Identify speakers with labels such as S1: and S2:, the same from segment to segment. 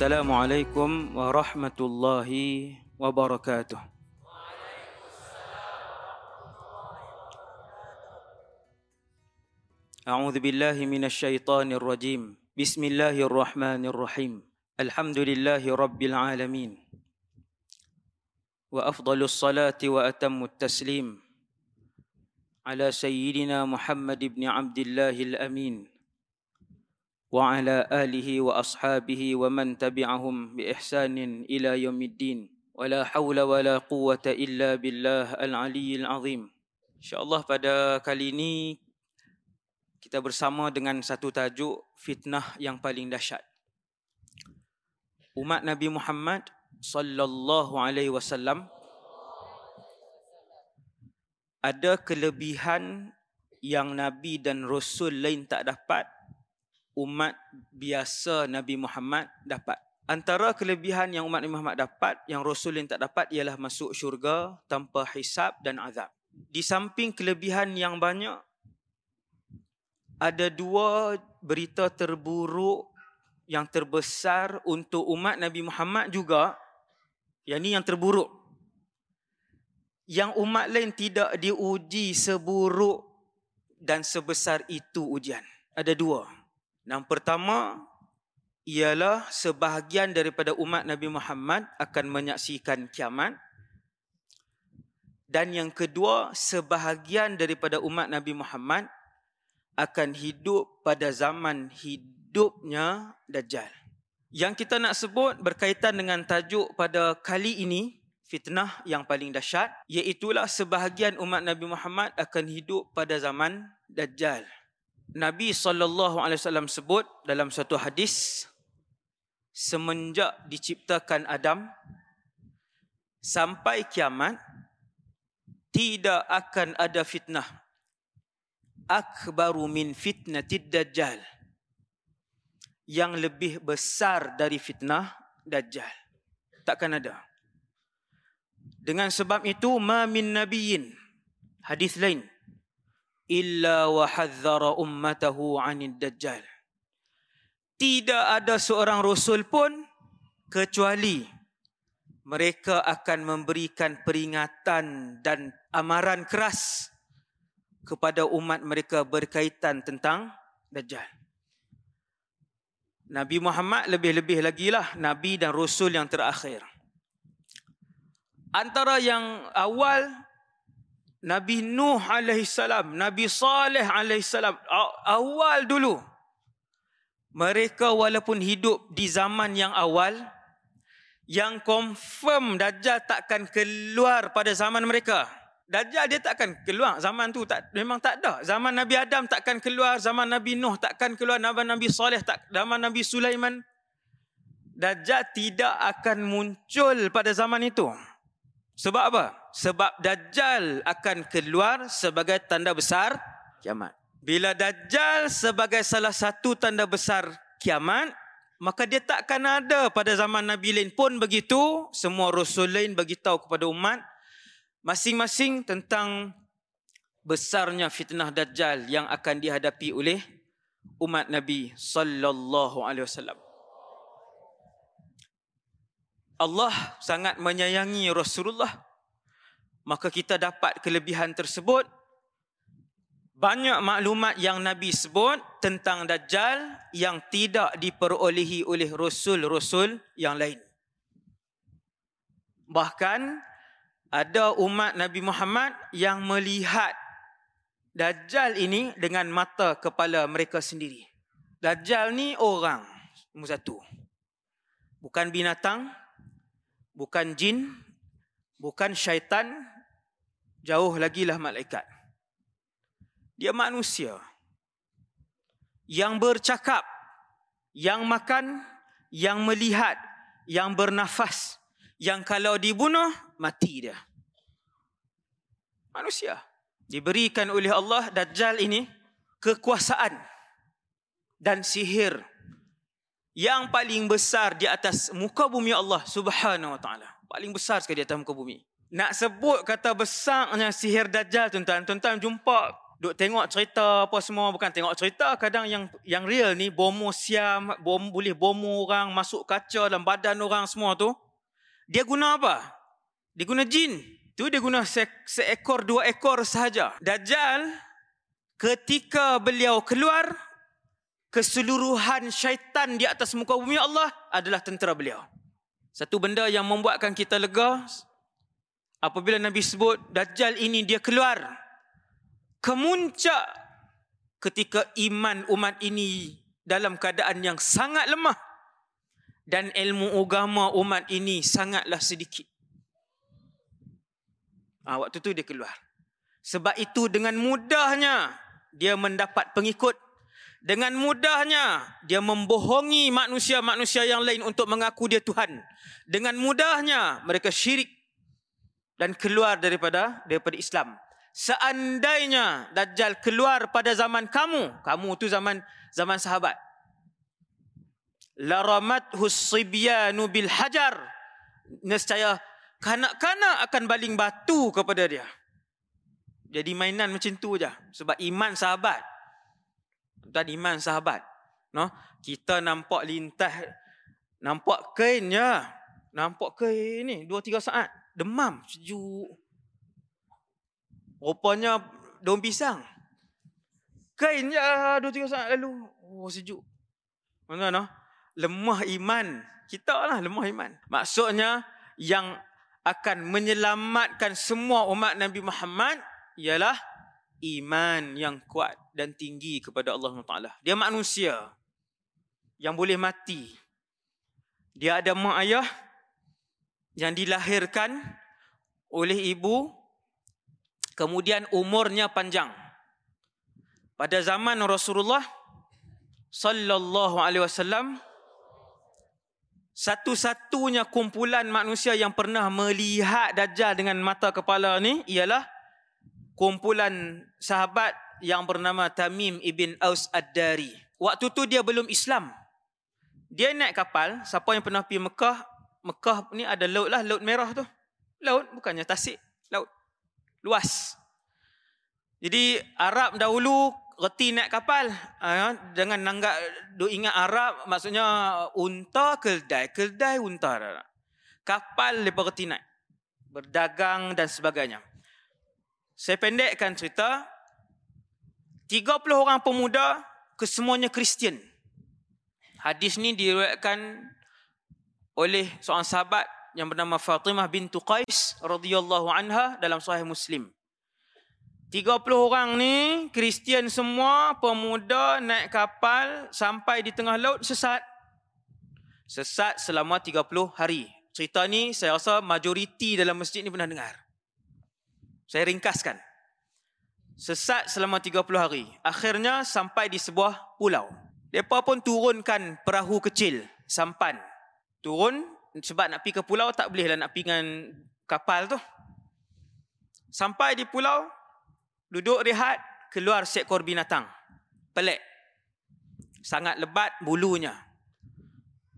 S1: السلام عليكم ورحمة الله وبركاته أعوذ بالله من الشيطان الرجيم بسم الله الرحمن الرحيم الحمد لله رب العالمين وأفضل الصلاة وأتم التسليم على سيدنا محمد بن عبد الله الأمين وعلى آله وأصحابه ومن تبعهم بإحسان إلى يوم الدين ولا حول ولا قوة إلا بالله العلي العظيم إن شاء الله pada kali ini kita bersama dengan satu tajuk fitnah yang paling dahsyat. Umat Nabi Muhammad sallallahu alaihi wasallam ada kelebihan yang nabi dan rasul lain tak dapat umat biasa Nabi Muhammad dapat. Antara kelebihan yang umat Nabi Muhammad dapat yang rasul lain tak dapat ialah masuk syurga tanpa hisab dan azab. Di samping kelebihan yang banyak ada dua berita terburuk yang terbesar untuk umat Nabi Muhammad juga. Yang ni yang terburuk. Yang umat lain tidak diuji seburuk dan sebesar itu ujian. Ada dua. Yang pertama ialah sebahagian daripada umat Nabi Muhammad akan menyaksikan kiamat. Dan yang kedua, sebahagian daripada umat Nabi Muhammad akan hidup pada zaman hidupnya Dajjal. Yang kita nak sebut berkaitan dengan tajuk pada kali ini, fitnah yang paling dahsyat, iaitulah sebahagian umat Nabi Muhammad akan hidup pada zaman Dajjal. Nabi SAW sebut dalam satu hadis, semenjak diciptakan Adam, sampai kiamat, tidak akan ada fitnah. Akbaru min fitnatid dajjal. Yang lebih besar dari fitnah dajjal. Takkan ada. Dengan sebab itu ma min nabiyyin. Hadis lain illa wa hadzara ummatahu 'anid dajjal tidak ada seorang rasul pun kecuali mereka akan memberikan peringatan dan amaran keras kepada umat mereka berkaitan tentang Dajjal. Nabi Muhammad lebih-lebih lagi lah Nabi dan Rasul yang terakhir. Antara yang awal, Nabi Nuh AS, Nabi Saleh AS, awal dulu. Mereka walaupun hidup di zaman yang awal, yang confirm Dajjal takkan keluar pada zaman mereka. Dajjal dia takkan keluar zaman tu tak memang tak ada. Zaman Nabi Adam takkan keluar, zaman Nabi Nuh takkan keluar, zaman Nabi Saleh tak zaman Nabi Sulaiman. Dajjal tidak akan muncul pada zaman itu. Sebab apa? Sebab Dajjal akan keluar sebagai tanda besar kiamat. Bila Dajjal sebagai salah satu tanda besar kiamat, maka dia takkan ada pada zaman Nabi lain pun begitu. Semua Rasul lain beritahu kepada umat, masing-masing tentang besarnya fitnah dajjal yang akan dihadapi oleh umat Nabi sallallahu alaihi wasallam. Allah sangat menyayangi Rasulullah maka kita dapat kelebihan tersebut banyak maklumat yang Nabi sebut tentang dajjal yang tidak diperolehi oleh rasul-rasul yang lain. Bahkan ada umat Nabi Muhammad yang melihat Dajjal ini dengan mata kepala mereka sendiri. Dajjal ni orang nombor satu. Bukan binatang, bukan jin, bukan syaitan, jauh lagi lah malaikat. Dia manusia yang bercakap, yang makan, yang melihat, yang bernafas, yang kalau dibunuh mati dia. Manusia diberikan oleh Allah Dajjal ini kekuasaan dan sihir yang paling besar di atas muka bumi Allah Subhanahu wa taala. Paling besar sekali di atas muka bumi. Nak sebut kata besarnya sihir Dajjal tuan-tuan, tuan-tuan jumpa duk tengok cerita apa semua. Bukan tengok cerita kadang yang yang real ni bomo siam bom boleh bomo orang masuk kaca dalam badan orang semua tu. Dia guna apa? Dia guna jin. Tu dia guna se, seekor dua ekor sahaja. Dajjal ketika beliau keluar keseluruhan syaitan di atas muka bumi Allah adalah tentera beliau. Satu benda yang membuatkan kita lega apabila nabi sebut dajjal ini dia keluar kemuncak ketika iman umat ini dalam keadaan yang sangat lemah dan ilmu agama umat ini sangatlah sedikit. Ah, waktu tu dia keluar. Sebab itu dengan mudahnya dia mendapat pengikut. Dengan mudahnya dia membohongi manusia-manusia yang lain untuk mengaku dia Tuhan. Dengan mudahnya mereka syirik dan keluar daripada daripada Islam. Seandainya dajjal keluar pada zaman kamu kamu tu zaman zaman sahabat. Laramat husibyanu bil hajar. Nescaya kanak-kanak akan baling batu kepada dia. Jadi mainan macam tu aja sebab iman sahabat. Dan iman sahabat. No? Kita nampak lintas nampak kain ya nampak kain ni 2 3 saat demam sejuk Rupanya daun pisang. Kain je dua tiga saat lalu. Oh sejuk. Mana no? Lemah iman. Kita lah lemah iman. Maksudnya yang akan menyelamatkan semua umat Nabi Muhammad ialah iman yang kuat dan tinggi kepada Allah Taala. Dia manusia yang boleh mati. Dia ada mak ayah yang dilahirkan oleh ibu Kemudian umurnya panjang. Pada zaman Rasulullah sallallahu alaihi wasallam satu-satunya kumpulan manusia yang pernah melihat dajjal dengan mata kepala ni ialah kumpulan sahabat yang bernama Tamim ibn Aus Ad-Dari. Waktu tu dia belum Islam. Dia naik kapal, siapa yang pernah pergi Mekah, Mekah ni ada laut lah, laut merah tu. Laut bukannya tasik, laut luas. Jadi Arab dahulu reti naik kapal. Jangan nanggak do ingat Arab maksudnya unta keldai, keldai unta. Kapal lepas reti naik. Berdagang dan sebagainya. Saya pendekkan cerita. 30 orang pemuda kesemuanya Kristian. Hadis ni diriwayatkan oleh seorang sahabat yang bernama Fatimah bintu Qais radhiyallahu anha dalam sahih Muslim. 30 orang ni Kristian semua, pemuda naik kapal sampai di tengah laut sesat. Sesat selama 30 hari. Cerita ni saya rasa majoriti dalam masjid ni pernah dengar. Saya ringkaskan. Sesat selama 30 hari. Akhirnya sampai di sebuah pulau. Mereka pun turunkan perahu kecil, sampan. Turun sebab nak pergi ke pulau tak boleh lah nak pergi dengan kapal tu. Sampai di pulau, duduk rehat, keluar seekor binatang. Pelik. Sangat lebat bulunya.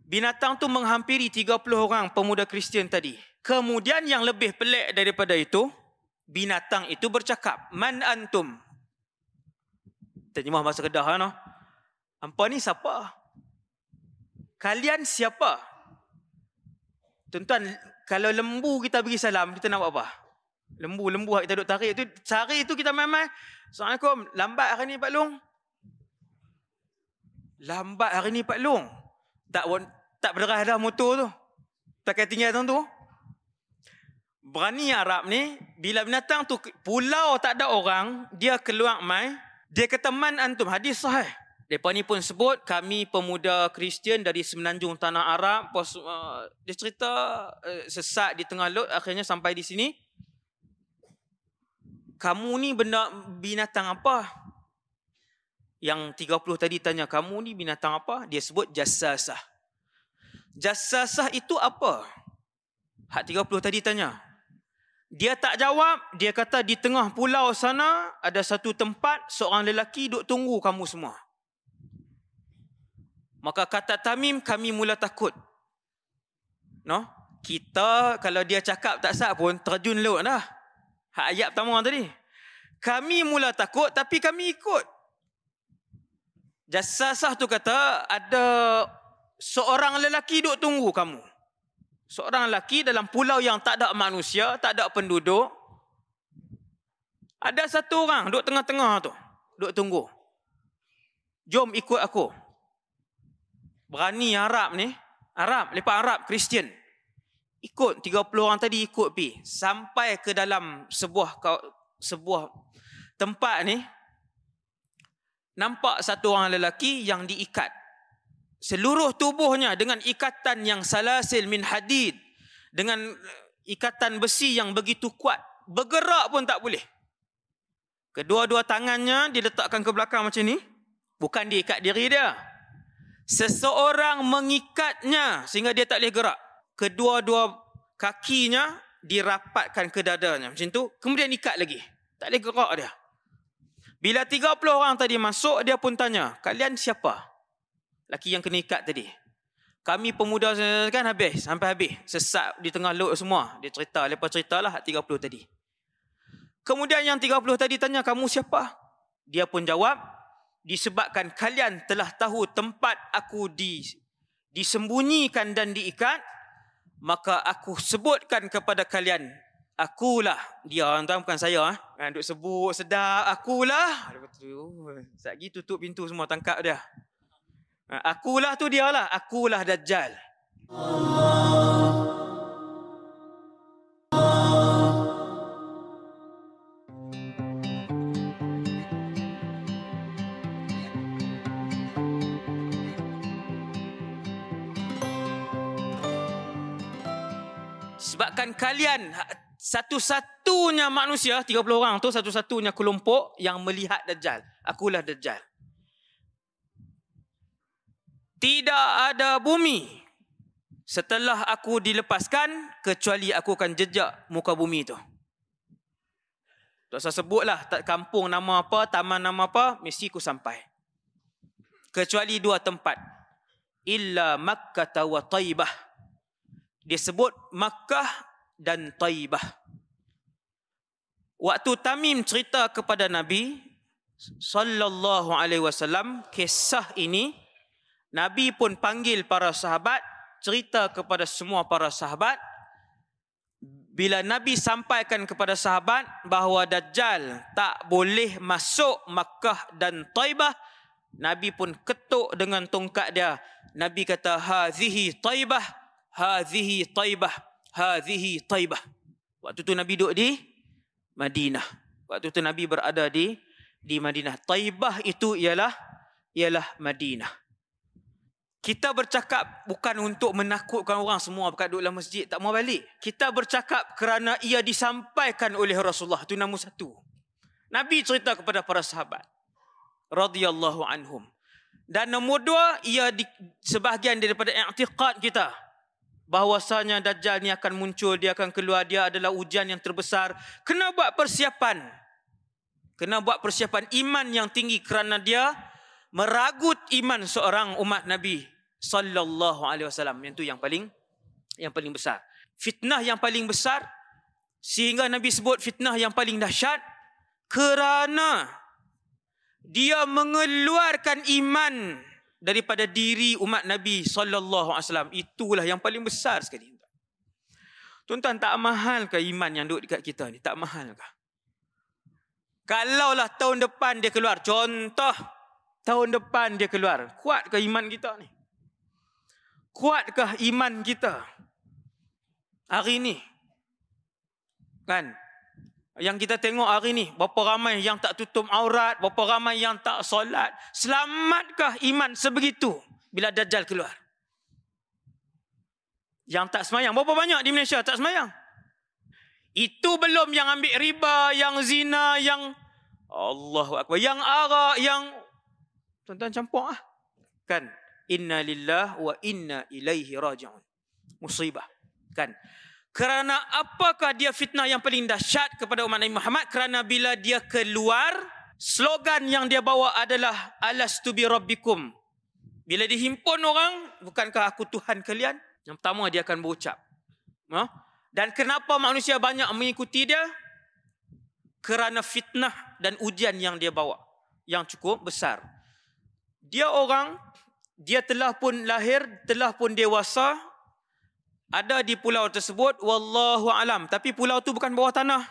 S1: Binatang tu menghampiri 30 orang pemuda Kristian tadi. Kemudian yang lebih pelik daripada itu, binatang itu bercakap, "Man antum?" Terjemah bahasa Kedah no. Hampa ni siapa? Kalian siapa? Tuan-tuan, kalau lembu kita bagi salam, kita nak buat apa? Lembu-lembu kita duduk tarik tu, sehari tu kita main-main. Assalamualaikum, lambat hari ni Pak Long. Lambat hari ni Pak Long. Tak tak berderah dah motor tu. Pakai tinggal tu. Berani Arab ni, bila binatang tu pulau tak ada orang, dia keluar mai, dia kata man antum, hadis sahih. Mereka ni pun sebut kami pemuda Kristian dari semenanjung tanah Arab. Pos, uh, dia cerita uh, sesat di tengah laut akhirnya sampai di sini. Kamu ni benda binatang apa? Yang 30 tadi tanya kamu ni binatang apa? Dia sebut jasasah. Jasasah itu apa? Hak 30 tadi tanya. Dia tak jawab, dia kata di tengah pulau sana ada satu tempat seorang lelaki duk tunggu kamu semua. Maka kata Tamim kami mula takut. No? Kita kalau dia cakap tak sah pun terjun laut dah. Hak ayat pertama tadi. Kami mula takut tapi kami ikut. Jasasah tu kata ada seorang lelaki duk tunggu kamu. Seorang lelaki dalam pulau yang tak ada manusia, tak ada penduduk. Ada satu orang duk tengah-tengah tu. Duk tunggu. Jom ikut aku. Berani Arab ni. Arab, lepas Arab, Kristian. Ikut 30 orang tadi ikut pi. Sampai ke dalam sebuah sebuah tempat ni nampak satu orang lelaki yang diikat. Seluruh tubuhnya dengan ikatan yang salasil min hadid. Dengan ikatan besi yang begitu kuat. Bergerak pun tak boleh. Kedua-dua tangannya diletakkan ke belakang macam ni. Bukan diikat diri dia seseorang mengikatnya sehingga dia tak boleh gerak. Kedua-dua kakinya dirapatkan ke dadanya. Macam tu. Kemudian ikat lagi. Tak boleh gerak dia. Bila 30 orang tadi masuk dia pun tanya kalian siapa? Laki yang kena ikat tadi. Kami pemuda kan habis. Sampai habis. Sesat di tengah laut semua. Dia cerita lepas ceritalah 30 tadi. Kemudian yang 30 tadi tanya kamu siapa? Dia pun jawab disebabkan kalian telah tahu tempat aku di disembunyikan dan diikat maka aku sebutkan kepada kalian akulah dia orang tahu bukan saya ah ha? duk sebut sedap akulah. Sat gitu tutup pintu semua tangkap dia. Ha, akulah tu dia lah akulah dajjal. Allah kalian satu-satunya manusia, 30 orang tu satu-satunya kelompok yang melihat Dajjal. Akulah Dajjal. Tidak ada bumi setelah aku dilepaskan kecuali aku akan jejak muka bumi tu. Tak usah sebutlah kampung nama apa, taman nama apa, mesti aku sampai. Kecuali dua tempat. Illa Makkah wa Taibah disebut Makkah dan Taibah. Waktu Tamim cerita kepada Nabi sallallahu alaihi wasallam kisah ini, Nabi pun panggil para sahabat, cerita kepada semua para sahabat. Bila Nabi sampaikan kepada sahabat bahawa Dajjal tak boleh masuk Makkah dan Taibah, Nabi pun ketuk dengan tongkat dia. Nabi kata, Hazihi Taibah, hadhihi taibah hadhihi taibah. Waktu tu nabi duduk di Madinah. Waktu tu nabi berada di di Madinah. Taibah itu ialah ialah Madinah. Kita bercakap bukan untuk menakutkan orang semua berkat duduk dalam masjid tak mau balik. Kita bercakap kerana ia disampaikan oleh Rasulullah. Itu nombor satu. Nabi cerita kepada para sahabat radhiyallahu anhum. Dan nombor dua ia di, sebahagian daripada i'tiqad kita bahwasanya dajjal ni akan muncul dia akan keluar. Dia adalah ujian yang terbesar. Kena buat persiapan. Kena buat persiapan iman yang tinggi kerana dia meragut iman seorang umat nabi sallallahu alaihi wasallam. Yang tu yang paling yang paling besar. Fitnah yang paling besar sehingga nabi sebut fitnah yang paling dahsyat kerana dia mengeluarkan iman daripada diri umat Nabi sallallahu alaihi wasallam itulah yang paling besar sekali. Tuan-tuan tak mahal ke iman yang duduk dekat kita ni? Tak mahal ke? Kalaulah tahun depan dia keluar, contoh tahun depan dia keluar, kuat ke iman kita ni? Kuatkah iman kita? Hari ni. Kan? Yang kita tengok hari ni, berapa ramai yang tak tutup aurat, berapa ramai yang tak solat. Selamatkah iman sebegitu bila Dajjal keluar? Yang tak semayang, berapa banyak di Malaysia tak semayang? Itu belum yang ambil riba, yang zina, yang Allah Akbar, yang arak, yang tuan-tuan campur ah. Kan? Inna lillah wa inna ilaihi raji'un. Musibah. Kan? Kerana apakah dia fitnah yang paling dahsyat kepada umat Nabi Muhammad? Kerana bila dia keluar, slogan yang dia bawa adalah Alastu bi rabbikum. Bila dihimpun orang, bukankah aku Tuhan kalian? Yang pertama dia akan berucap. Ha? Dan kenapa manusia banyak mengikuti dia? kerana fitnah dan ujian yang dia bawa yang cukup besar. Dia orang dia telah pun lahir, telah pun dewasa ada di pulau tersebut wallahu alam tapi pulau tu bukan bawah tanah.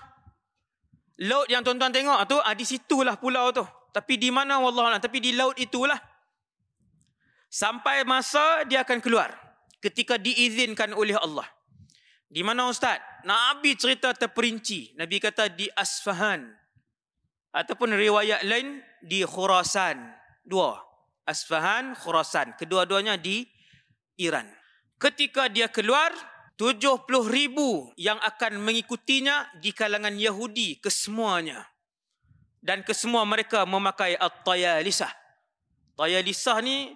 S1: Laut yang tuan-tuan tengok tu ah di situlah pulau tu. Tapi di mana wallahu alam tapi di laut itulah. Sampai masa dia akan keluar ketika diizinkan oleh Allah. Di mana ustaz? Nabi cerita terperinci. Nabi kata di Asfahan. Ataupun riwayat lain di Khurasan. Dua. Asfahan, Khurasan. Kedua-duanya di Iran. Ketika dia keluar, 70 ribu yang akan mengikutinya di kalangan Yahudi kesemuanya. Dan kesemua mereka memakai At-Tayalisah. Tayalisah ni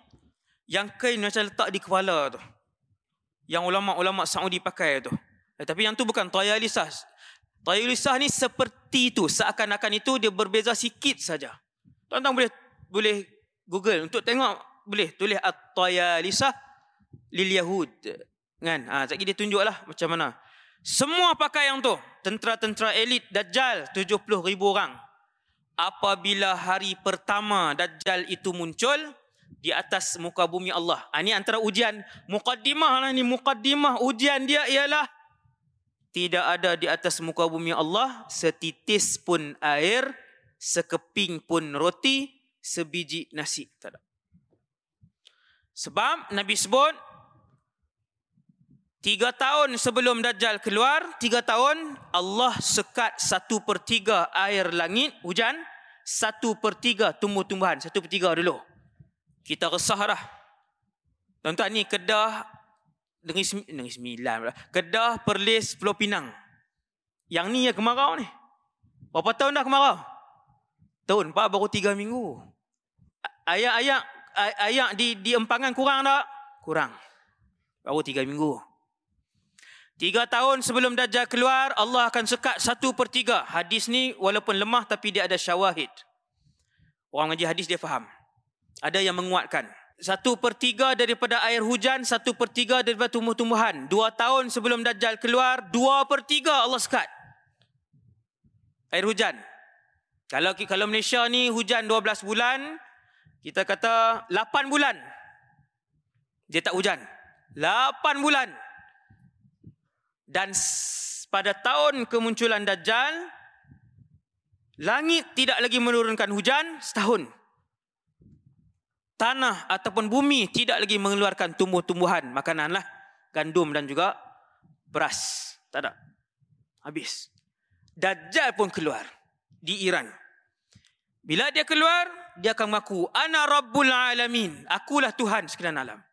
S1: yang kain macam letak di kepala tu. Yang ulama-ulama Saudi pakai tu. Eh, tapi yang tu bukan tayalisah. Tayalisah ni seperti itu. Seakan-akan itu dia berbeza sikit saja. Tuan-tuan boleh boleh Google untuk tengok boleh tulis at-tayalisah lil yahud. Kan? Ha, sekejap dia tunjuklah macam mana. Semua pakai yang tu. Tentera-tentera elit Dajjal 70 ribu orang. Apabila hari pertama Dajjal itu muncul di atas muka bumi Allah. Ha, ini antara ujian. Mukaddimah lah ni. Mukaddimah ujian dia ialah tidak ada di atas muka bumi Allah setitis pun air, sekeping pun roti, sebiji nasi. Tak ada. Sebab Nabi sebut, tiga tahun sebelum Dajjal keluar, tiga tahun Allah sekat satu per tiga air langit, hujan, satu per tiga tumbuh-tumbuhan, satu per tiga dulu. Kita resah dah. Tuan-tuan ni Kedah Negeri, Negeri Sembilan. Kedah, Perlis, Pulau Pinang. Yang ni ya kemarau ni. Berapa tahun dah kemarau? Tahun Pak baru tiga minggu. Ayak-ayak ayak di di empangan kurang tak? Kurang. Baru tiga minggu. Tiga tahun sebelum Dajjal keluar, Allah akan sekat satu per tiga. Hadis ni walaupun lemah tapi dia ada syawahid. Orang ngaji hadis dia faham. Ada yang menguatkan. Satu per tiga daripada air hujan, satu per tiga daripada tumbuh-tumbuhan. Dua tahun sebelum Dajjal keluar, dua per tiga Allah sekat. Air hujan. Kalau kalau Malaysia ni hujan dua belas bulan, kita kata lapan bulan. Dia tak hujan. Lapan bulan. Dan pada tahun kemunculan Dajjal, langit tidak lagi menurunkan hujan setahun. Tanah ataupun bumi tidak lagi mengeluarkan tumbuh-tumbuhan makanan lah gandum dan juga beras. Tak ada. Habis. Dajjal pun keluar di Iran. Bila dia keluar dia akan mengaku ana rabbul alamin. Akulah tuhan sekalian alam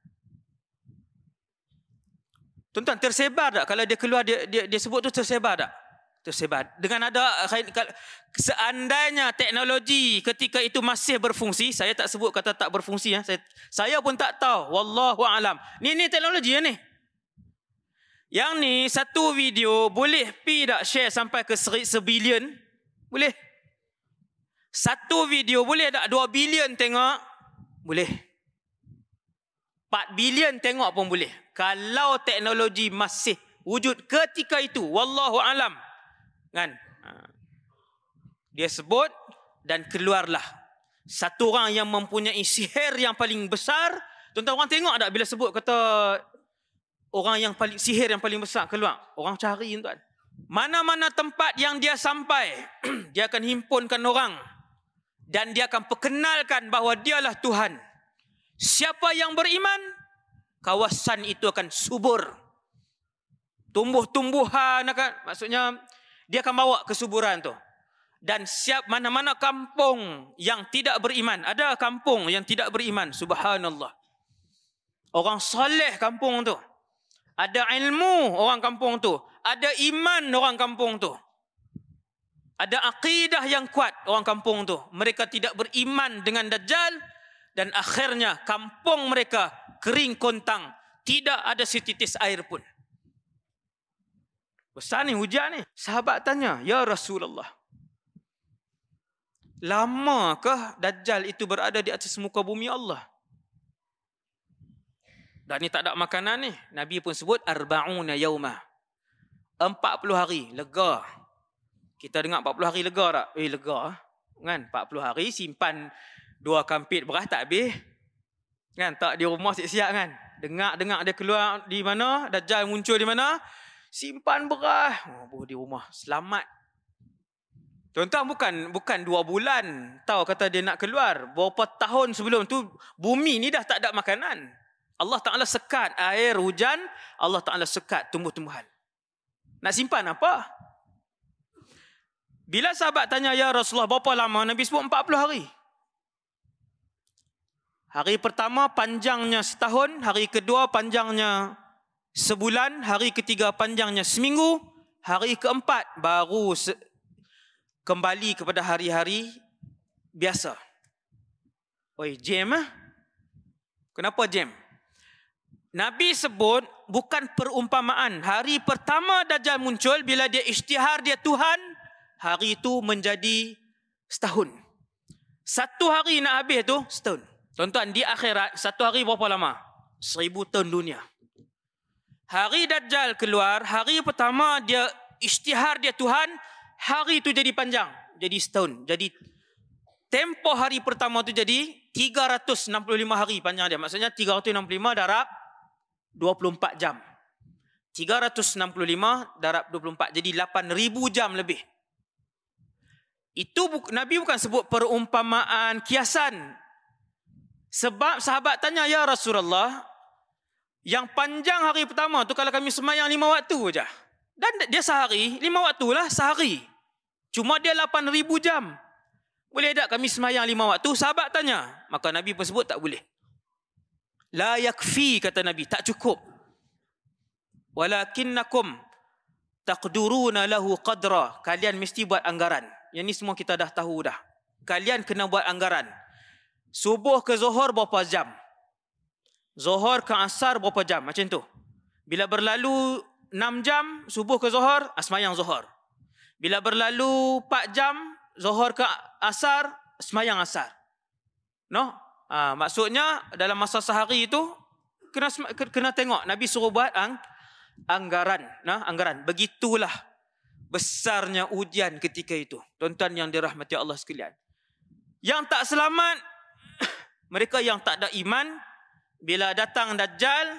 S1: Tuan-tuan tersebar tak kalau dia keluar dia dia, dia sebut tu tersebar tak? tersebar. Dengan ada seandainya teknologi ketika itu masih berfungsi, saya tak sebut kata tak berfungsi ya. Saya saya pun tak tahu. Wallahu alam. Ni ni teknologi ya ni. Yang ni satu video boleh pi tak share sampai ke sebilion? Boleh. Satu video boleh tak dua bilion tengok? Boleh. 4 bilion tengok pun boleh. Kalau teknologi masih wujud ketika itu, wallahu alam. Kan? Ha. Dia sebut dan keluarlah satu orang yang mempunyai sihir yang paling besar. Tuan-tuan orang tengok tak bila sebut kata orang yang paling sihir yang paling besar keluar. Orang cari tuan. Mana-mana tempat yang dia sampai, dia akan himpunkan orang dan dia akan perkenalkan bahawa dialah Tuhan. Siapa yang beriman, kawasan itu akan subur. Tumbuh-tumbuhan akan maksudnya dia akan bawa kesuburan tu. Dan siap mana-mana kampung yang tidak beriman. Ada kampung yang tidak beriman. Subhanallah. Orang soleh kampung tu. Ada ilmu orang kampung tu. Ada iman orang kampung tu. Ada akidah yang kuat orang kampung tu. Mereka tidak beriman dengan Dajjal. Dan akhirnya kampung mereka kering kontang. Tidak ada setitis air pun. Besar ni hujan ni. Sahabat tanya, Ya Rasulullah. Lamakah Dajjal itu berada di atas muka bumi Allah? Dan ni tak ada makanan ni. Nabi pun sebut arba'una yaumah. 40 hari lega. Kita dengar 40 hari lega tak? Eh lega kan 40 hari simpan dua kampit beras tak habis. Kan tak di rumah siap-siap kan. Dengar-dengar dia keluar di mana, Dajjal muncul di mana, simpan beras. Oh, di rumah. Selamat. Tuan-tuan bukan bukan dua bulan tahu kata dia nak keluar. Berapa tahun sebelum tu bumi ni dah tak ada makanan. Allah Ta'ala sekat air hujan. Allah Ta'ala sekat tumbuh-tumbuhan. Nak simpan apa? Bila sahabat tanya, Ya Rasulullah, berapa lama? Nabi sebut 40 hari. Hari pertama panjangnya setahun. Hari kedua panjangnya sebulan. Hari ketiga panjangnya seminggu. Hari keempat baru se- kembali kepada hari-hari biasa. Oi, jam ah? Kenapa jam? Nabi sebut bukan perumpamaan. Hari pertama Dajjal muncul bila dia isytihar dia Tuhan, hari itu menjadi setahun. Satu hari nak habis tu setahun. Tuan-tuan, di akhirat satu hari berapa lama? Seribu tahun dunia. Hari Dajjal keluar, hari pertama dia isytihar dia Tuhan, hari itu jadi panjang. Jadi setahun. Jadi tempoh hari pertama tu jadi 365 hari panjang dia. Maksudnya 365 darab 24 jam. 365 darab 24. Jadi 8000 jam lebih. Itu Nabi bukan sebut perumpamaan kiasan. Sebab sahabat tanya, Ya Rasulullah, yang panjang hari pertama tu kalau kami semayang lima waktu saja. Dan dia sehari, lima waktu lah sehari. Cuma dia 8000 jam. Boleh tak kami semayang lima waktu? Sahabat tanya. Maka Nabi pun sebut tak boleh. La yakfi kata Nabi, tak cukup. Walakinnakum taqduruna lahu qadra. Kalian mesti buat anggaran. Yang ni semua kita dah tahu dah. Kalian kena buat anggaran. Subuh ke Zuhur berapa jam? Zuhur ke Asar berapa jam? Macam tu. Bila berlalu 6 jam subuh ke Zuhur, asmayang Zuhur. Bila berlalu 4 jam Zuhur ke Asar, semayang Asar. No? Ha, maksudnya dalam masa sehari itu kena kena tengok Nabi suruh buat ang, anggaran, nah anggaran. Begitulah besarnya ujian ketika itu. Tuan-tuan yang dirahmati Allah sekalian. Yang tak selamat mereka yang tak ada iman bila datang dajjal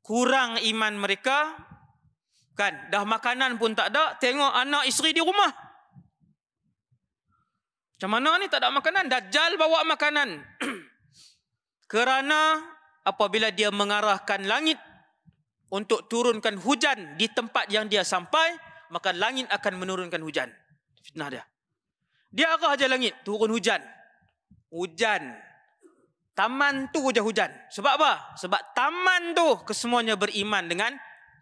S1: kurang iman mereka kan dah makanan pun tak ada tengok anak isteri di rumah macam mana ni tak ada makanan dajjal bawa makanan Kerana apabila dia mengarahkan langit untuk turunkan hujan di tempat yang dia sampai, maka langit akan menurunkan hujan. Fitnah dia. Dia arah aja langit, turun hujan. Hujan. Taman tu je hujan. Sebab apa? Sebab taman tu kesemuanya beriman dengan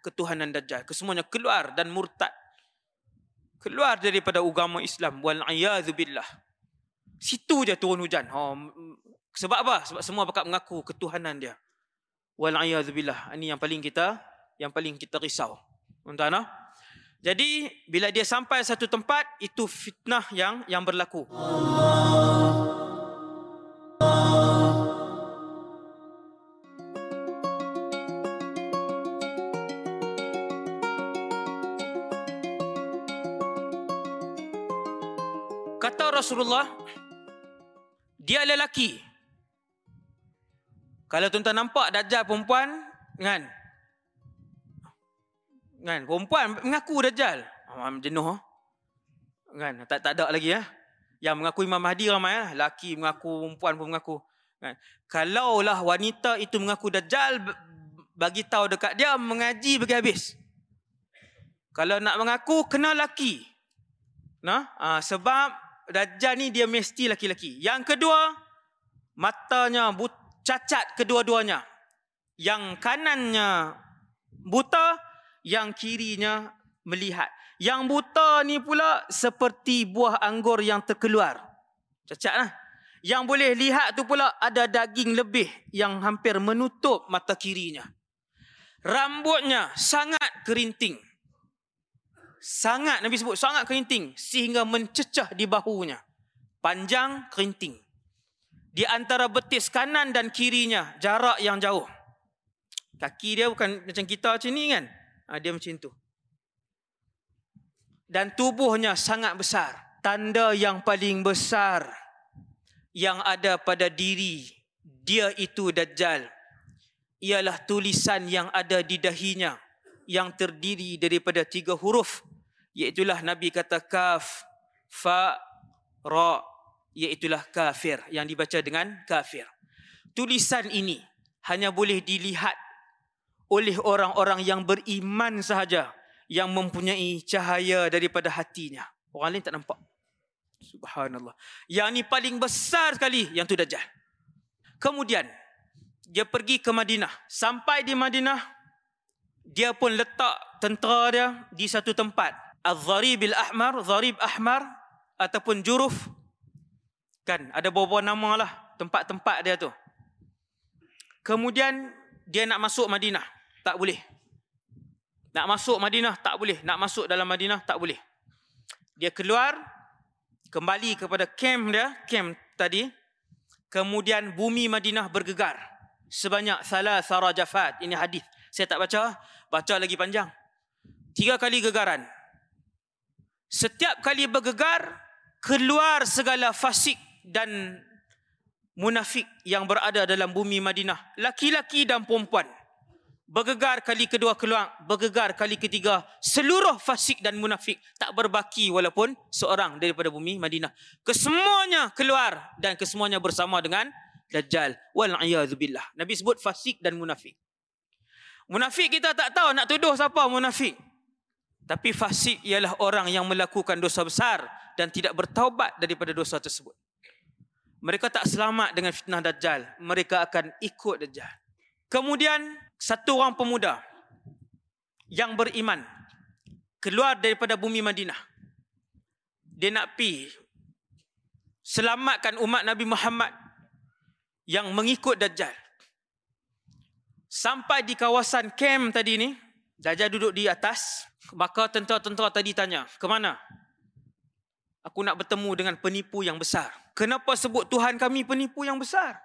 S1: ketuhanan Dajjal. Kesemuanya keluar dan murtad. Keluar daripada agama Islam. Wal'iyadzubillah. Situ je turun hujan. Oh, sebab apa? Sebab semua bakat mengaku ketuhanan dia. Wal'iyadzubillah. Ini yang paling kita yang paling kita risau. Tuan-tuan, jadi bila dia sampai satu tempat itu fitnah yang yang berlaku. Kata Rasulullah dia lelaki kalau tuan-tuan nampak dajjal perempuan, kan? Kan, perempuan mengaku dajjal. Oh, jenuh. Kan, tak tak ada lagi ya. Yang mengaku Imam Mahdi ramai lah. Laki mengaku, perempuan pun mengaku. Kan? Kalaulah wanita itu mengaku dajjal, bagi tahu dekat dia, mengaji bagi habis. Kalau nak mengaku, kena laki. Nah, ha, sebab dajjal ni dia mesti laki-laki. Yang kedua, matanya but cacat kedua-duanya. Yang kanannya buta, yang kirinya melihat. Yang buta ni pula seperti buah anggur yang terkeluar. Cacat lah. Yang boleh lihat tu pula ada daging lebih yang hampir menutup mata kirinya. Rambutnya sangat kerinting. Sangat, Nabi sebut, sangat kerinting. Sehingga mencecah di bahunya. Panjang, kerinting di antara betis kanan dan kirinya jarak yang jauh. Kaki dia bukan macam kita macam ni kan? Ha, dia macam tu. dan tubuhnya sangat besar. Tanda yang paling besar yang ada pada diri dia itu Dajjal ialah tulisan yang ada di dahinya yang terdiri daripada tiga huruf iaitulah Nabi kata kaf, fa, ra iaitulah kafir yang dibaca dengan kafir. Tulisan ini hanya boleh dilihat oleh orang-orang yang beriman sahaja yang mempunyai cahaya daripada hatinya. Orang lain tak nampak. Subhanallah. Yang ni paling besar sekali yang tu Dajjal. Kemudian dia pergi ke Madinah. Sampai di Madinah dia pun letak tentera dia di satu tempat. Al-Zarib al-Ahmar, Zarib Ahmar ataupun Juruf. Kan ada beberapa nama lah tempat-tempat dia tu. Kemudian dia nak masuk Madinah. Tak boleh. Nak masuk Madinah tak boleh. Nak masuk dalam Madinah tak boleh. Dia keluar kembali kepada kem dia, kem tadi. Kemudian bumi Madinah bergegar sebanyak salah sarajafat. Ini hadis. Saya tak baca, baca lagi panjang. Tiga kali gegaran. Setiap kali bergegar keluar segala fasik dan munafik yang berada dalam bumi Madinah, laki-laki dan perempuan bergegar kali kedua keluar, bergegar kali ketiga, seluruh fasik dan munafik tak berbaki walaupun seorang daripada bumi Madinah. Kesemuanya keluar dan kesemuanya bersama dengan Dajjal. Wal'iyadzubillah. Nabi sebut fasik dan munafik. Munafik kita tak tahu nak tuduh siapa munafik. Tapi fasik ialah orang yang melakukan dosa besar dan tidak bertaubat daripada dosa tersebut. Mereka tak selamat dengan fitnah Dajjal. Mereka akan ikut Dajjal. Kemudian satu orang pemuda yang beriman keluar daripada bumi Madinah. Dia nak pi selamatkan umat Nabi Muhammad yang mengikut Dajjal. Sampai di kawasan kem tadi ni, Dajjal duduk di atas, maka tentera-tentera tadi tanya, "Ke mana?" Aku nak bertemu dengan penipu yang besar. Kenapa sebut Tuhan kami penipu yang besar?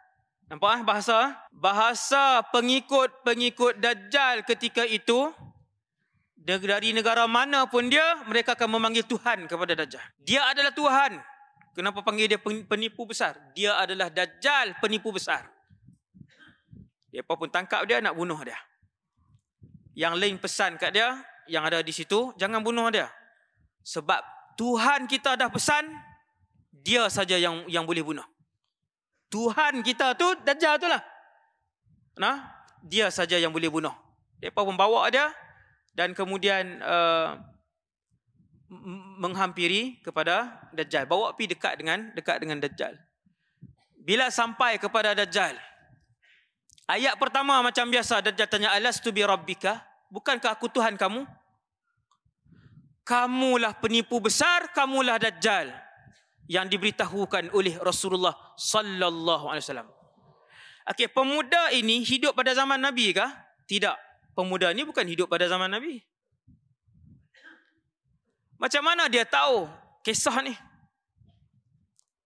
S1: Nampak ah bahasa? Bahasa pengikut-pengikut Dajjal ketika itu dari negara mana pun dia mereka akan memanggil Tuhan kepada Dajjal. Dia adalah Tuhan. Kenapa panggil dia penipu besar? Dia adalah Dajjal penipu besar. Dia pun tangkap dia nak bunuh dia. Yang lain pesan kat dia yang ada di situ jangan bunuh dia. Sebab Tuhan kita dah pesan dia saja yang yang boleh bunuh. Tuhan kita tu Dajjal tu lah. Nah, dia saja yang boleh bunuh. Mereka membawa dia dan kemudian uh, menghampiri kepada Dajjal. Bawa pergi dekat dengan dekat dengan Dajjal. Bila sampai kepada Dajjal, ayat pertama macam biasa Dajjal tanya alastu bi rabbika? Bukankah aku Tuhan kamu? Kamulah penipu besar, kamulah Dajjal yang diberitahukan oleh Rasulullah sallallahu alaihi wasallam. Okey, pemuda ini hidup pada zaman Nabi kah? Tidak. Pemuda ini bukan hidup pada zaman Nabi. Macam mana dia tahu kisah ni?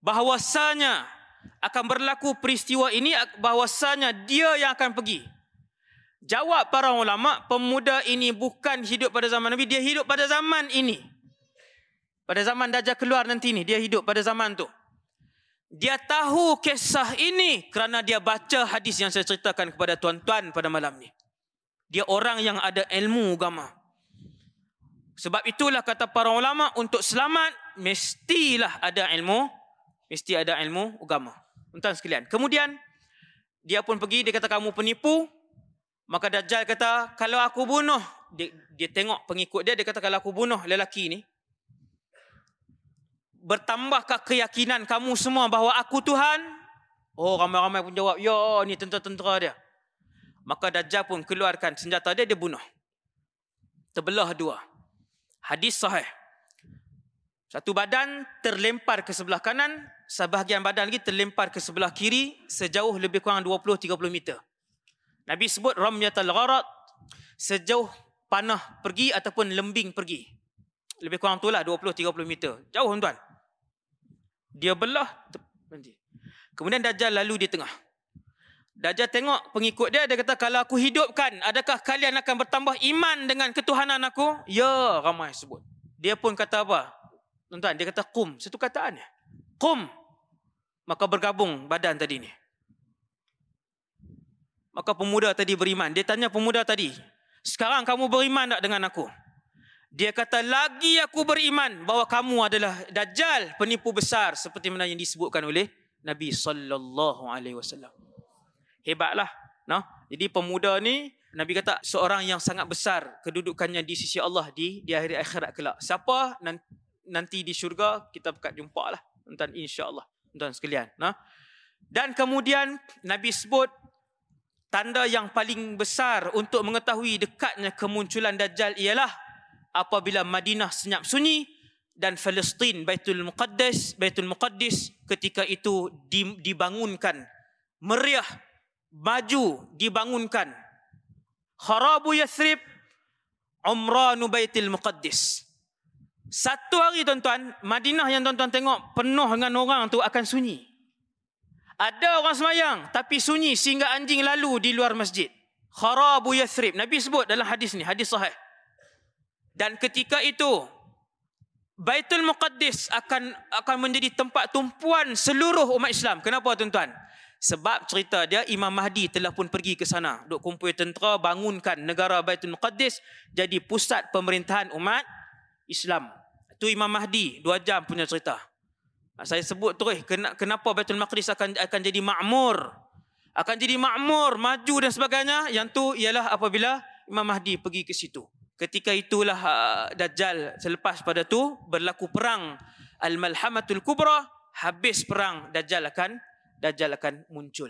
S1: Bahawasanya akan berlaku peristiwa ini bahawasanya dia yang akan pergi. Jawab para ulama, pemuda ini bukan hidup pada zaman Nabi, dia hidup pada zaman ini. Pada zaman Dajjal keluar nanti ni, dia hidup pada zaman tu. Dia tahu kisah ini kerana dia baca hadis yang saya ceritakan kepada tuan-tuan pada malam ni. Dia orang yang ada ilmu agama. Sebab itulah kata para ulama untuk selamat mestilah ada ilmu, mesti ada ilmu agama. Tuan sekalian. Kemudian dia pun pergi dia kata kamu penipu. Maka Dajjal kata kalau aku bunuh dia, dia tengok pengikut dia dia kata kalau aku bunuh lelaki ni bertambahkah keyakinan kamu semua bahawa aku Tuhan? Oh, ramai-ramai pun jawab, ya, ni tentera-tentera dia. Maka Dajjal pun keluarkan senjata dia, dia bunuh. Terbelah dua. Hadis sahih. Satu badan terlempar ke sebelah kanan, sebahagian badan lagi terlempar ke sebelah kiri sejauh lebih kurang 20-30 meter. Nabi sebut ramyatul gharat sejauh panah pergi ataupun lembing pergi. Lebih kurang itulah 20-30 meter. Jauh tuan-tuan. Dia belah. Kemudian Dajjal lalu di tengah. Dajjal tengok pengikut dia, dia kata, kalau aku hidupkan, adakah kalian akan bertambah iman dengan ketuhanan aku? Ya, ramai sebut. Dia pun kata apa? Tuan-tuan, dia kata kum. Satu kataan. Kum. Maka bergabung badan tadi ni. Maka pemuda tadi beriman. Dia tanya pemuda tadi. Sekarang kamu beriman tak dengan aku? Dia kata lagi aku beriman bahawa kamu adalah dajjal penipu besar seperti mana yang disebutkan oleh Nabi sallallahu alaihi wasallam. Hebatlah, noh. Jadi pemuda ni Nabi kata seorang yang sangat besar kedudukannya di sisi Allah di di akhir akhirat kelak. Siapa nanti di syurga kita akan jumpa lah. Tuan insya-Allah. Tuan sekalian, nah. Dan kemudian Nabi sebut tanda yang paling besar untuk mengetahui dekatnya kemunculan Dajjal ialah apabila Madinah senyap sunyi dan Palestin Baitul Muqaddas Baitul Muqaddis ketika itu dibangunkan meriah maju dibangunkan kharabu Yathrib umranu Baitul Muqaddis. Satu hari tuan-tuan, Madinah yang tuan-tuan tengok penuh dengan orang tu akan sunyi. Ada orang semayang tapi sunyi sehingga anjing lalu di luar masjid. Kharabu Yathrib. Nabi sebut dalam hadis ni, hadis sahih. Dan ketika itu Baitul Muqaddis akan akan menjadi tempat tumpuan seluruh umat Islam. Kenapa tuan-tuan? Sebab cerita dia Imam Mahdi telah pun pergi ke sana. Duk kumpul tentera bangunkan negara Baitul Muqaddis jadi pusat pemerintahan umat Islam. Itu Imam Mahdi dua jam punya cerita. Saya sebut terus kenapa Baitul Maqdis akan akan jadi makmur. Akan jadi makmur, maju dan sebagainya. Yang tu ialah apabila Imam Mahdi pergi ke situ. Ketika itulah uh, Dajjal selepas pada tu berlaku perang Al-Malhamatul Kubra. Habis perang Dajjal akan Dajjal akan muncul.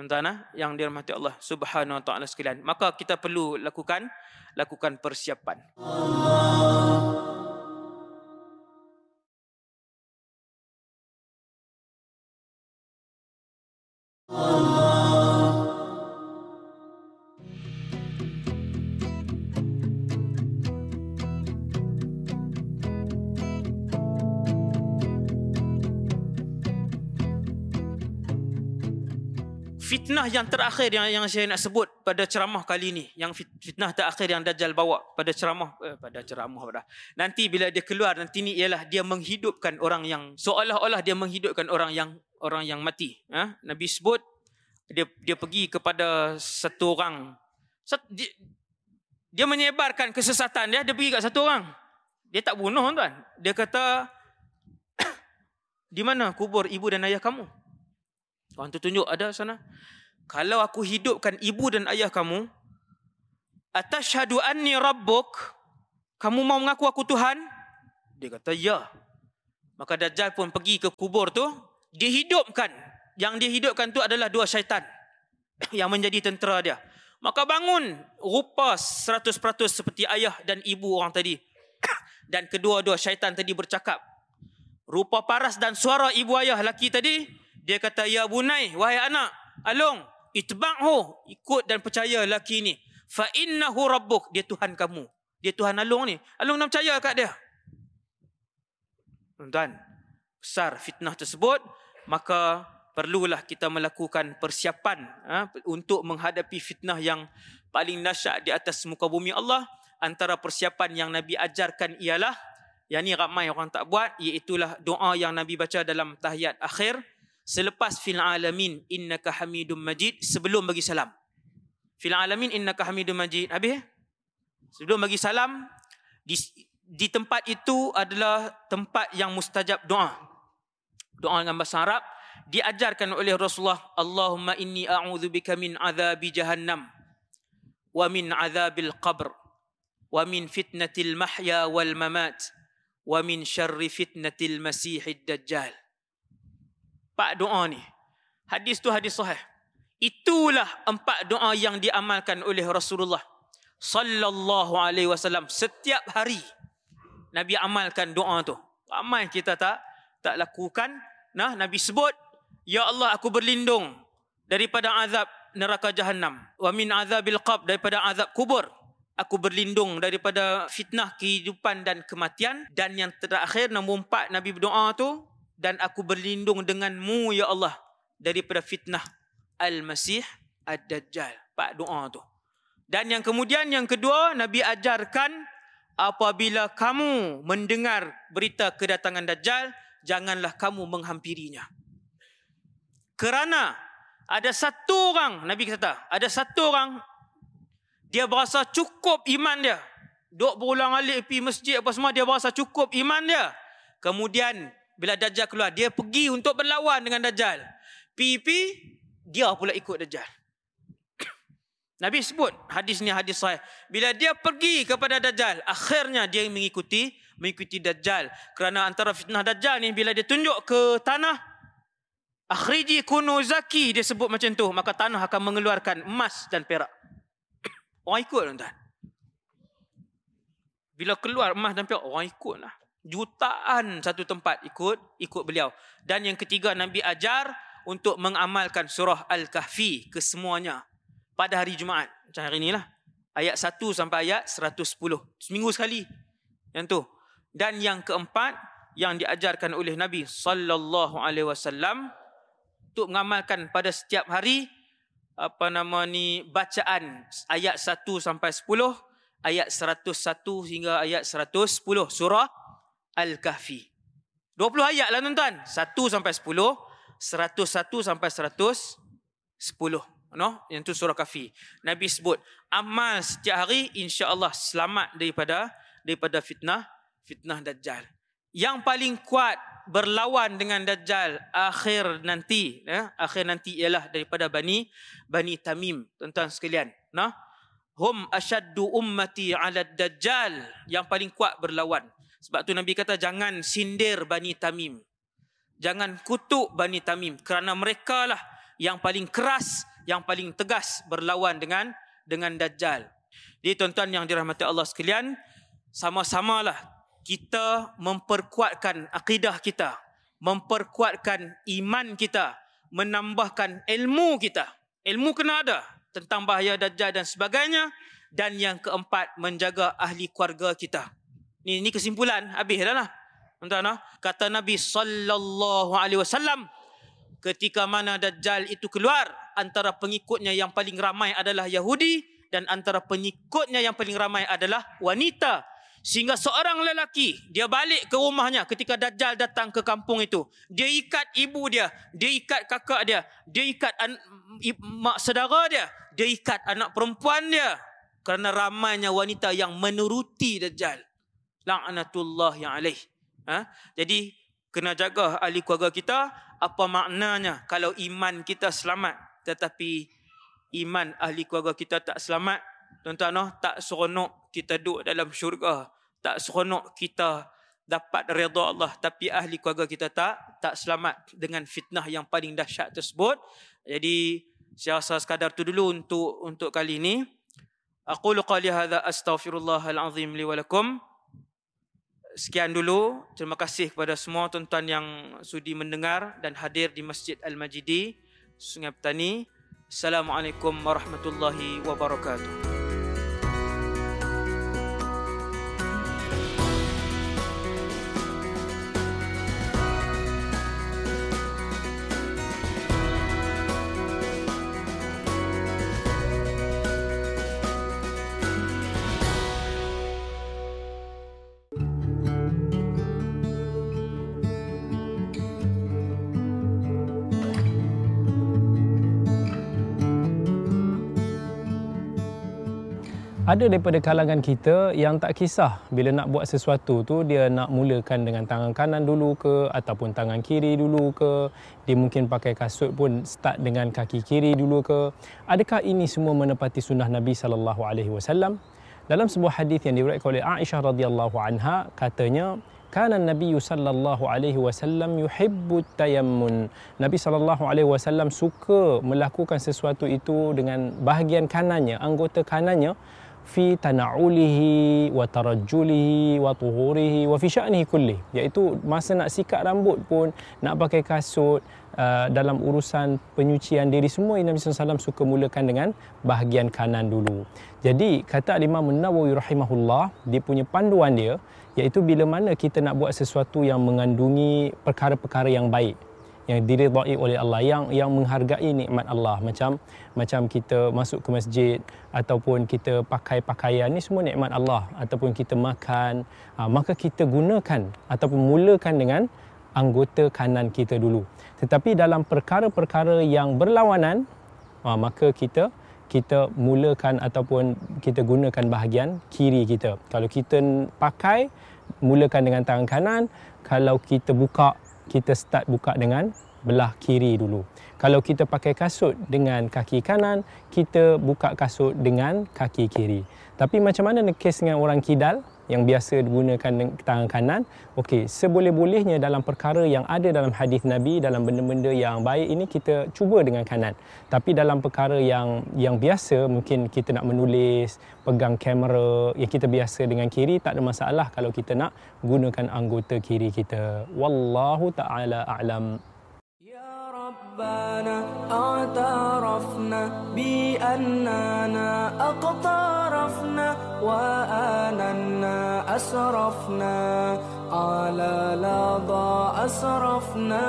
S1: Tuan-tuan ah, yang dirahmati Allah Subhanahu wa taala sekalian. Maka kita perlu lakukan lakukan persiapan. Allah. Fitnah yang terakhir yang yang saya nak sebut pada ceramah kali ini yang fitnah terakhir yang dajjal bawa pada ceramah eh, pada ceramah pada nanti bila dia keluar nanti ni ialah dia menghidupkan orang yang seolah-olah dia menghidupkan orang yang orang yang mati. Ha? nabi sebut dia dia pergi kepada satu orang. Dia, dia menyebarkan kesesatan dia dia pergi kat satu orang. Dia tak bunuh tuan. Dia kata di mana kubur ibu dan ayah kamu Orang tu tunjuk ada sana kalau aku hidupkan ibu dan ayah kamu, atashhadu anni rabbuk, kamu mau mengaku aku Tuhan? Dia kata, ya. Maka Dajjal pun pergi ke kubur tu, dihidupkan. Yang dihidupkan tu adalah dua syaitan yang menjadi tentera dia. Maka bangun rupa 100% seperti ayah dan ibu orang tadi. Dan kedua-dua syaitan tadi bercakap. Rupa paras dan suara ibu ayah laki tadi, dia kata, ya bunai, wahai anak, alung, itba'hu ikut dan percaya laki ni. Fa innahu rabbuk dia tuhan kamu. Dia tuhan alung ni. Alung nak percaya kat dia. Tuan besar fitnah tersebut maka perlulah kita melakukan persiapan ha, untuk menghadapi fitnah yang paling dahsyat di atas muka bumi Allah. Antara persiapan yang nabi ajarkan ialah yang ni ramai orang tak buat iaitu doa yang nabi baca dalam tahiyat akhir selepas fil alamin innaka hamidum majid sebelum bagi salam. Fil alamin innaka hamidum majid. Habis? Sebelum bagi salam di, di tempat itu adalah tempat yang mustajab doa. Doa dengan bahasa Arab diajarkan oleh Rasulullah Allahumma inni a'udzubika min azabi jahannam wa min azabil qabr wa min fitnatil mahya wal mamat wa min syarri fitnatil masihid dajjal empat doa ni. Hadis tu hadis sahih. Itulah empat doa yang diamalkan oleh Rasulullah sallallahu alaihi wasallam setiap hari. Nabi amalkan doa tu. Ramai kita tak tak lakukan. Nah, Nabi sebut, "Ya Allah, aku berlindung daripada azab neraka jahanam, wa min azabil qabr daripada azab kubur." Aku berlindung daripada fitnah kehidupan dan kematian dan yang terakhir nombor empat Nabi berdoa tu dan aku berlindung denganmu ya Allah daripada fitnah Al-Masih Ad-Dajjal. Pak doa tu. Dan yang kemudian yang kedua Nabi ajarkan apabila kamu mendengar berita kedatangan Dajjal, janganlah kamu menghampirinya. Kerana ada satu orang, Nabi kata, ada satu orang dia berasa cukup iman dia. Duk berulang alik pergi masjid apa semua dia berasa cukup iman dia. Kemudian bila Dajjal keluar, dia pergi untuk berlawan dengan Dajjal. Pi-pi, dia pula ikut Dajjal. Nabi sebut hadis ni hadis sahih. Bila dia pergi kepada Dajjal, akhirnya dia mengikuti mengikuti Dajjal. Kerana antara fitnah Dajjal ni bila dia tunjuk ke tanah, akhriji kunu zaki, dia sebut macam tu. Maka tanah akan mengeluarkan emas dan perak. Orang ikut tuan-tuan. Bila keluar emas dan perak, orang ikut lah jutaan satu tempat ikut ikut beliau. Dan yang ketiga nabi ajar untuk mengamalkan surah al-kahfi kesemuanya pada hari jumaat. Macam hari inilah. Ayat 1 sampai ayat 110 seminggu sekali. Yang tu. Dan yang keempat yang diajarkan oleh nabi sallallahu alaihi wasallam untuk mengamalkan pada setiap hari apa nama ni bacaan ayat 1 sampai 10 ayat 101 hingga ayat 110 surah Al-Kahfi. 20 ayat lah tuan-tuan. 1 sampai 10. 101 sampai 110. No? Yang tu surah Kahfi. Nabi sebut, amal setiap hari insya-Allah selamat daripada daripada fitnah fitnah dajjal. Yang paling kuat berlawan dengan dajjal akhir nanti, ya, akhir nanti ialah daripada Bani Bani Tamim, tuan-tuan sekalian, no? Hum ashaddu ummati 'ala dajjal, yang paling kuat berlawan. Sebab tu Nabi kata jangan sindir Bani Tamim. Jangan kutuk Bani Tamim kerana mereka lah yang paling keras, yang paling tegas berlawan dengan dengan Dajjal. Jadi tuan-tuan yang dirahmati Allah sekalian, sama-samalah kita memperkuatkan akidah kita, memperkuatkan iman kita, menambahkan ilmu kita. Ilmu kena ada tentang bahaya Dajjal dan sebagainya. Dan yang keempat, menjaga ahli keluarga kita. Ni ni kesimpulan. Habis dah lah. Tuan-tuan, ah. kata Nabi sallallahu alaihi wasallam ketika mana dajjal itu keluar antara pengikutnya yang paling ramai adalah Yahudi dan antara pengikutnya yang paling ramai adalah wanita. Sehingga seorang lelaki dia balik ke rumahnya ketika dajjal datang ke kampung itu. Dia ikat ibu dia dia ikat kakak dia dia ikat an- mak saudara dia dia ikat anak perempuan dia. Kerana ramainya wanita yang menuruti dajjal la'natullah yang alaih. Ha? Jadi kena jaga ahli keluarga kita apa maknanya kalau iman kita selamat tetapi iman ahli keluarga kita tak selamat tuan-tuan noh tak seronok kita duduk dalam syurga tak seronok kita dapat redha Allah tapi ahli keluarga kita tak tak selamat dengan fitnah yang paling dahsyat tersebut jadi saya rasa sekadar tu dulu untuk untuk kali ini aku qali hadza astaghfirullahal azim li wa lakum sekian dulu. Terima kasih kepada semua tuan-tuan yang sudi mendengar dan hadir di Masjid Al-Majidi, Sungai Petani. Assalamualaikum warahmatullahi wabarakatuh.
S2: Ada daripada kalangan kita yang tak kisah bila nak buat sesuatu tu dia nak mulakan dengan tangan kanan dulu ke ataupun tangan kiri dulu ke. Dia mungkin pakai kasut pun start dengan kaki kiri dulu ke. Adakah ini semua menepati sunnah Nabi sallallahu alaihi wasallam? Dalam sebuah hadis yang diriwayatkan oleh Aisyah radhiyallahu anha katanya kana Nabi sallallahu alaihi wasallam yuhibbu tayammun. Nabi sallallahu alaihi wasallam suka melakukan sesuatu itu dengan bahagian kanannya anggota kanannya fi tana'ulihi wa tarajjulihi wa tuhurihi wa fi sya'nihi kulli. Iaitu masa nak sikat rambut pun nak pakai kasut uh, dalam urusan penyucian diri semua Nabi SAW suka mulakan dengan bahagian kanan dulu. Jadi kata Imam Nawawi rahimahullah dia punya panduan dia iaitu bila mana kita nak buat sesuatu yang mengandungi perkara-perkara yang baik yang diridai oleh Allah yang yang menghargai nikmat Allah. Macam macam kita masuk ke masjid ataupun kita pakai pakaian ni semua nikmat Allah. Ataupun kita makan ha, maka kita gunakan ataupun mulakan dengan anggota kanan kita dulu. Tetapi dalam perkara-perkara yang berlawanan ha, maka kita kita mulakan ataupun kita gunakan bahagian kiri kita. Kalau kita pakai mulakan dengan tangan kanan. Kalau kita buka kita start buka dengan belah kiri dulu. Kalau kita pakai kasut dengan kaki kanan, kita buka kasut dengan kaki kiri. Tapi macam mana kes dengan orang kidal yang biasa digunakan tangan kanan? Okey, seboleh-bolehnya dalam perkara yang ada dalam hadis Nabi dalam benda-benda yang baik ini kita cuba dengan kanan. Tapi dalam perkara yang yang biasa mungkin kita nak menulis, pegang kamera yang kita biasa dengan kiri tak ada masalah kalau kita nak gunakan anggota kiri kita. Wallahu taala a'lam. ربنا اعترفنا بأننا أقترفنا وآننا أسرفنا. على لظى أسرفنا.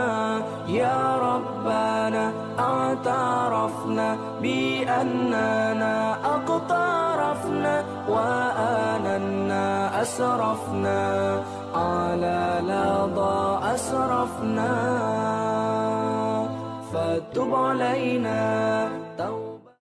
S2: يا ربنا اعترفنا بأننا أقترفنا وآننا أسرفنا. على لظى أسرفنا. تب علينا.